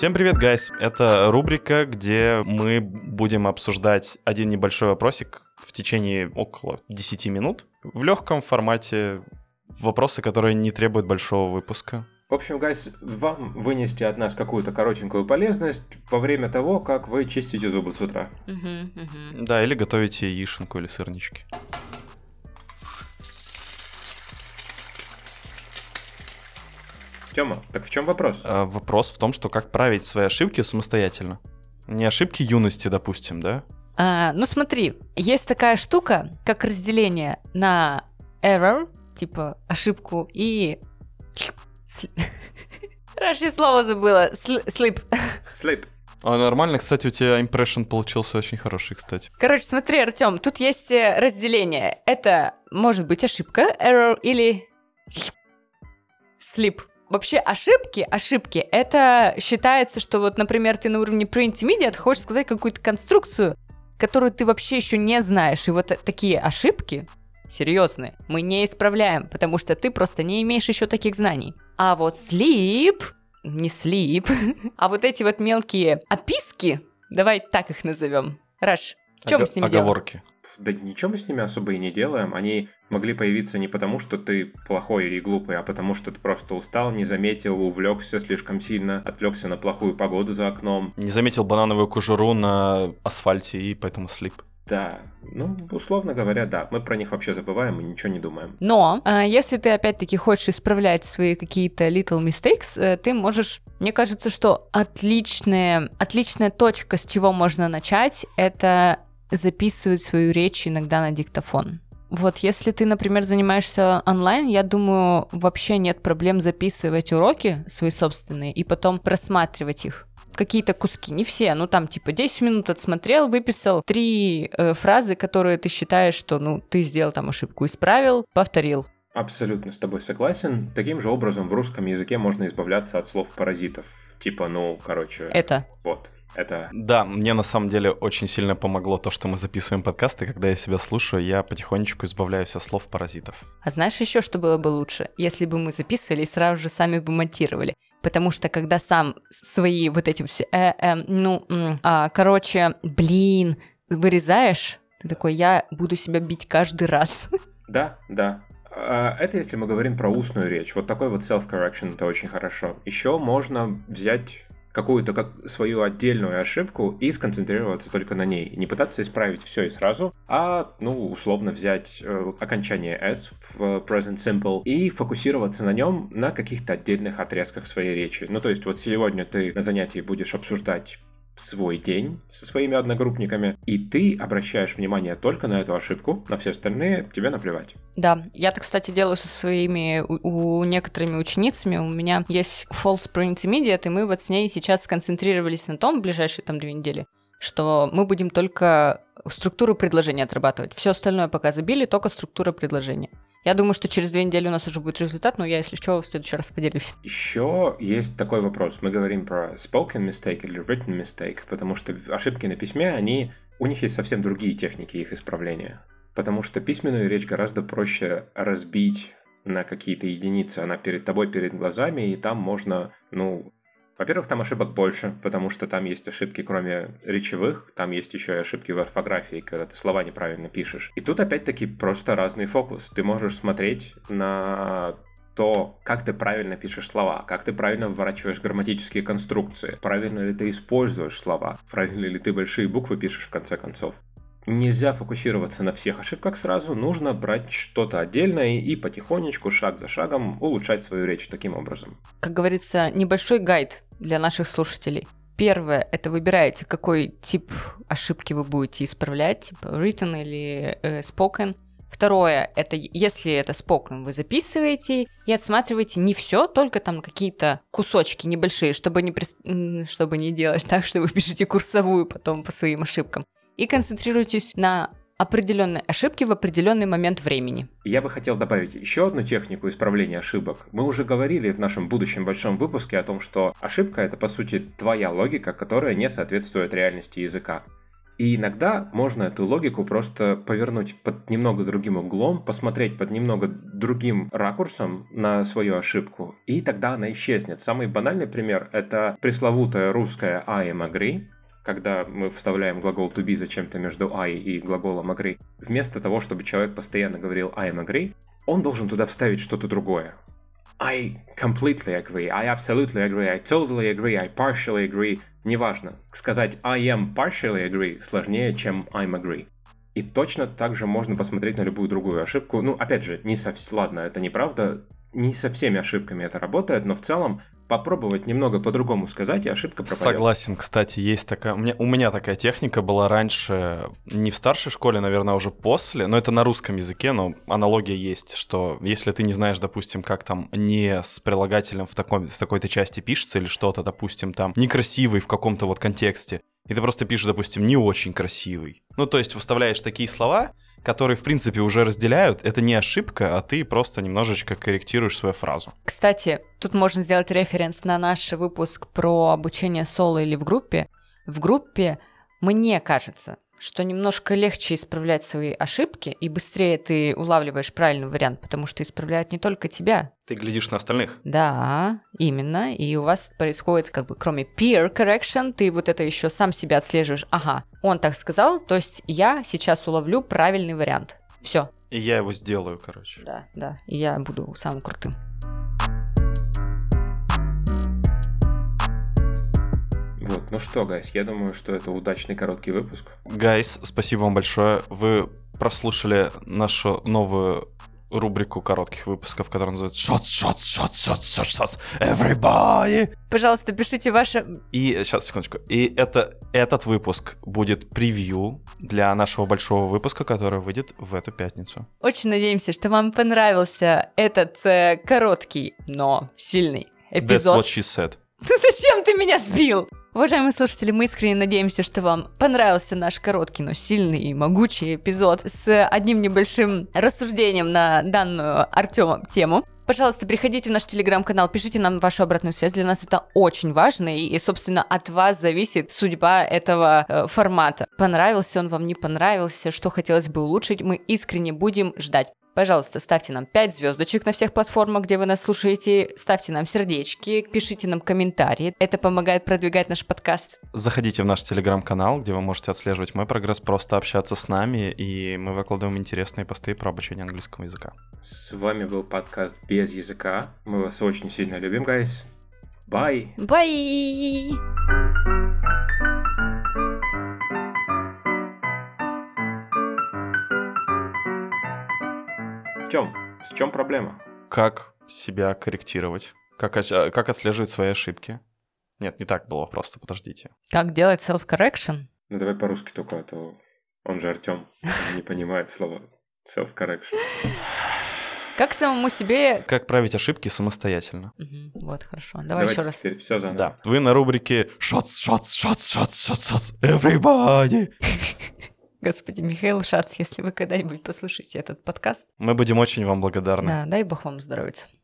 Всем привет, guys! Это рубрика, где мы будем обсуждать один небольшой вопросик в течение около 10 минут в легком формате вопросы, которые не требуют большого выпуска. В общем, guys, вам вынести от нас какую-то коротенькую полезность во время того, как вы чистите зубы с утра. Мгм, мгм. Да, или готовите яишенку или сырнички. Тёма, так в чем вопрос? А, вопрос в том, что как править свои ошибки самостоятельно. Не ошибки юности, допустим, да? А, ну смотри, есть такая штука, как разделение на error, типа ошибку, и... я слово забыла. Sleep. Sleep. А нормально, кстати, у тебя импрессион получился очень хороший, кстати. Короче, смотри, Артем, тут есть э, разделение. Это может быть ошибка, error или sleep. Вообще ошибки, ошибки, это считается, что вот, например, ты на уровне pre-intermediate хочешь сказать какую-то конструкцию, которую ты вообще еще не знаешь. И вот такие ошибки, серьезные, мы не исправляем, потому что ты просто не имеешь еще таких знаний. А вот sleep, не sleep, а вот эти вот мелкие описки, давай так их назовем. Раш, что мы Ого- с ними? Оговорки. Да ничего мы с ними особо и не делаем. Они могли появиться не потому, что ты плохой и глупый, а потому, что ты просто устал, не заметил, увлекся слишком сильно, отвлекся на плохую погоду за окном. Не заметил банановую кожуру на асфальте и поэтому слип. Да, ну, условно говоря, да. Мы про них вообще забываем и ничего не думаем. Но а, если ты опять-таки хочешь исправлять свои какие-то little mistakes, э, ты можешь, мне кажется, что отличная, отличная точка, с чего можно начать, это записывать свою речь иногда на диктофон. Вот если ты, например, занимаешься онлайн, я думаю, вообще нет проблем записывать уроки свои собственные и потом просматривать их. Какие-то куски, не все, ну там типа 10 минут отсмотрел, выписал три э, фразы, которые ты считаешь, что ну ты сделал там ошибку, исправил, повторил. Абсолютно с тобой согласен. Таким же образом в русском языке можно избавляться от слов-паразитов. Типа, ну, короче, Это. вот. Это Да, мне на самом деле очень сильно помогло то, что мы записываем подкасты. Когда я себя слушаю, я потихонечку избавляюсь от слов паразитов. А знаешь еще, что было бы лучше? Если бы мы записывали и сразу же сами бы монтировали. Потому что когда сам свои вот эти все, э, э, ну, а, короче, блин, вырезаешь, ты такой, я буду себя бить каждый раз. Да, да. А, Это если мы говорим про устную речь. Вот такой вот self-correction это очень хорошо. Еще можно взять какую-то как свою отдельную ошибку и сконцентрироваться только на ней. Не пытаться исправить все и сразу, а, ну, условно взять э, окончание S в present simple и фокусироваться на нем на каких-то отдельных отрезках своей речи. Ну, то есть вот сегодня ты на занятии будешь обсуждать свой день со своими одногруппниками, и ты обращаешь внимание только на эту ошибку, на все остальные тебе наплевать. Да, я так, кстати, делаю со своими, у, у некоторыми ученицами. У меня есть False Pre Intermediate, и мы вот с ней сейчас сконцентрировались на том, в ближайшие там две недели, что мы будем только структуру предложения отрабатывать. Все остальное пока забили, только структура предложения. Я думаю, что через две недели у нас уже будет результат, но я, если что, в следующий раз поделюсь. Еще есть такой вопрос. Мы говорим про spoken mistake или written mistake, потому что ошибки на письме, они, у них есть совсем другие техники их исправления. Потому что письменную речь гораздо проще разбить на какие-то единицы. Она перед тобой, перед глазами, и там можно, ну, во-первых, там ошибок больше, потому что там есть ошибки, кроме речевых, там есть еще и ошибки в орфографии, когда ты слова неправильно пишешь. И тут опять-таки просто разный фокус. Ты можешь смотреть на то, как ты правильно пишешь слова, как ты правильно вворачиваешь грамматические конструкции, правильно ли ты используешь слова, правильно ли ты большие буквы пишешь в конце концов. Нельзя фокусироваться на всех ошибках сразу, нужно брать что-то отдельное и потихонечку, шаг за шагом, улучшать свою речь таким образом. Как говорится, небольшой гайд для наших слушателей. Первое, это выбираете, какой тип ошибки вы будете исправлять, типа written или э, spoken. Второе, это если это spoken, вы записываете и отсматриваете не все, только там какие-то кусочки небольшие, чтобы не, м, чтобы не делать так, что вы пишете курсовую потом по своим ошибкам. И концентрируйтесь на определенной ошибке в определенный момент времени. Я бы хотел добавить еще одну технику исправления ошибок. Мы уже говорили в нашем будущем большом выпуске о том, что ошибка это по сути твоя логика, которая не соответствует реальности языка. И иногда можно эту логику просто повернуть под немного другим углом, посмотреть под немного другим ракурсом на свою ошибку, и тогда она исчезнет. Самый банальный пример — это пресловутая русская I am agree, когда мы вставляем глагол to be зачем-то между I и глаголом agree. Вместо того, чтобы человек постоянно говорил I am agree, он должен туда вставить что-то другое. I completely agree, I absolutely agree, I totally agree, I partially agree. Неважно. Сказать I am partially agree сложнее, чем I'm agree. И точно так же можно посмотреть на любую другую ошибку. Ну, опять же, не совсем... Ладно, это неправда не со всеми ошибками это работает, но в целом попробовать немного по-другому сказать, и ошибка пропадет. Согласен, кстати, есть такая... У меня, у меня такая техника была раньше, не в старшей школе, наверное, а уже после, но это на русском языке, но аналогия есть, что если ты не знаешь, допустим, как там не с прилагателем в, таком, в такой-то части пишется или что-то, допустим, там некрасивый в каком-то вот контексте, и ты просто пишешь, допустим, не очень красивый. Ну, то есть вставляешь такие слова, которые, в принципе, уже разделяют, это не ошибка, а ты просто немножечко корректируешь свою фразу. Кстати, тут можно сделать референс на наш выпуск про обучение соло или в группе. В группе, мне кажется, что немножко легче исправлять свои ошибки, и быстрее ты улавливаешь правильный вариант, потому что исправляют не только тебя. Ты глядишь на остальных. Да, именно. И у вас происходит, как бы, кроме peer correction, ты вот это еще сам себя отслеживаешь. Ага, он так сказал, то есть я сейчас уловлю правильный вариант. Все. И я его сделаю, короче. Да, да. И я буду самым крутым. Вот, ну что, guys, я думаю, что это удачный короткий выпуск. Guys, спасибо вам большое. Вы прослушали нашу новую рубрику коротких выпусков, которая называется Shots, Shots, Shots, Shots, Shots, Shots, Everybody. Пожалуйста, пишите ваше... И сейчас, секундочку. И это, этот выпуск будет превью для нашего большого выпуска, который выйдет в эту пятницу. Очень надеемся, что вам понравился этот э, короткий, но сильный эпизод. That's what she said. Ну зачем ты меня сбил? Уважаемые слушатели, мы искренне надеемся, что вам понравился наш короткий, но сильный и могучий эпизод с одним небольшим рассуждением на данную Артема тему. Пожалуйста, приходите в наш телеграм-канал, пишите нам вашу обратную связь. Для нас это очень важно, и, собственно, от вас зависит судьба этого э, формата. Понравился он вам, не понравился, что хотелось бы улучшить, мы искренне будем ждать. Пожалуйста, ставьте нам 5 звездочек на всех платформах, где вы нас слушаете, ставьте нам сердечки, пишите нам комментарии. Это помогает продвигать наш подкаст. Заходите в наш телеграм-канал, где вы можете отслеживать мой прогресс, просто общаться с нами, и мы выкладываем интересные посты про обучение английского языка. С вами был подкаст «Без языка». Мы вас очень сильно любим, гайс. Бай! Бай! В чем? В чем проблема? Как себя корректировать? Как, оч- как отслеживать свои ошибки? Нет, не так было, просто подождите. Как делать self-correction? Ну давай по-русски только, а то он же Артем не понимает слова self-correction. Как самому себе... Как править ошибки самостоятельно? Мгм, Вот, хорошо. Давай еще раз. теперь все заново. Да. Вы на рубрике Shots, Shots, Shots, Shots, Shots, Shots, Everybody. Господи, Михаил Шац, если вы когда-нибудь послушаете этот подкаст, Мы будем очень вам благодарны. да, дай бог вам здоровья.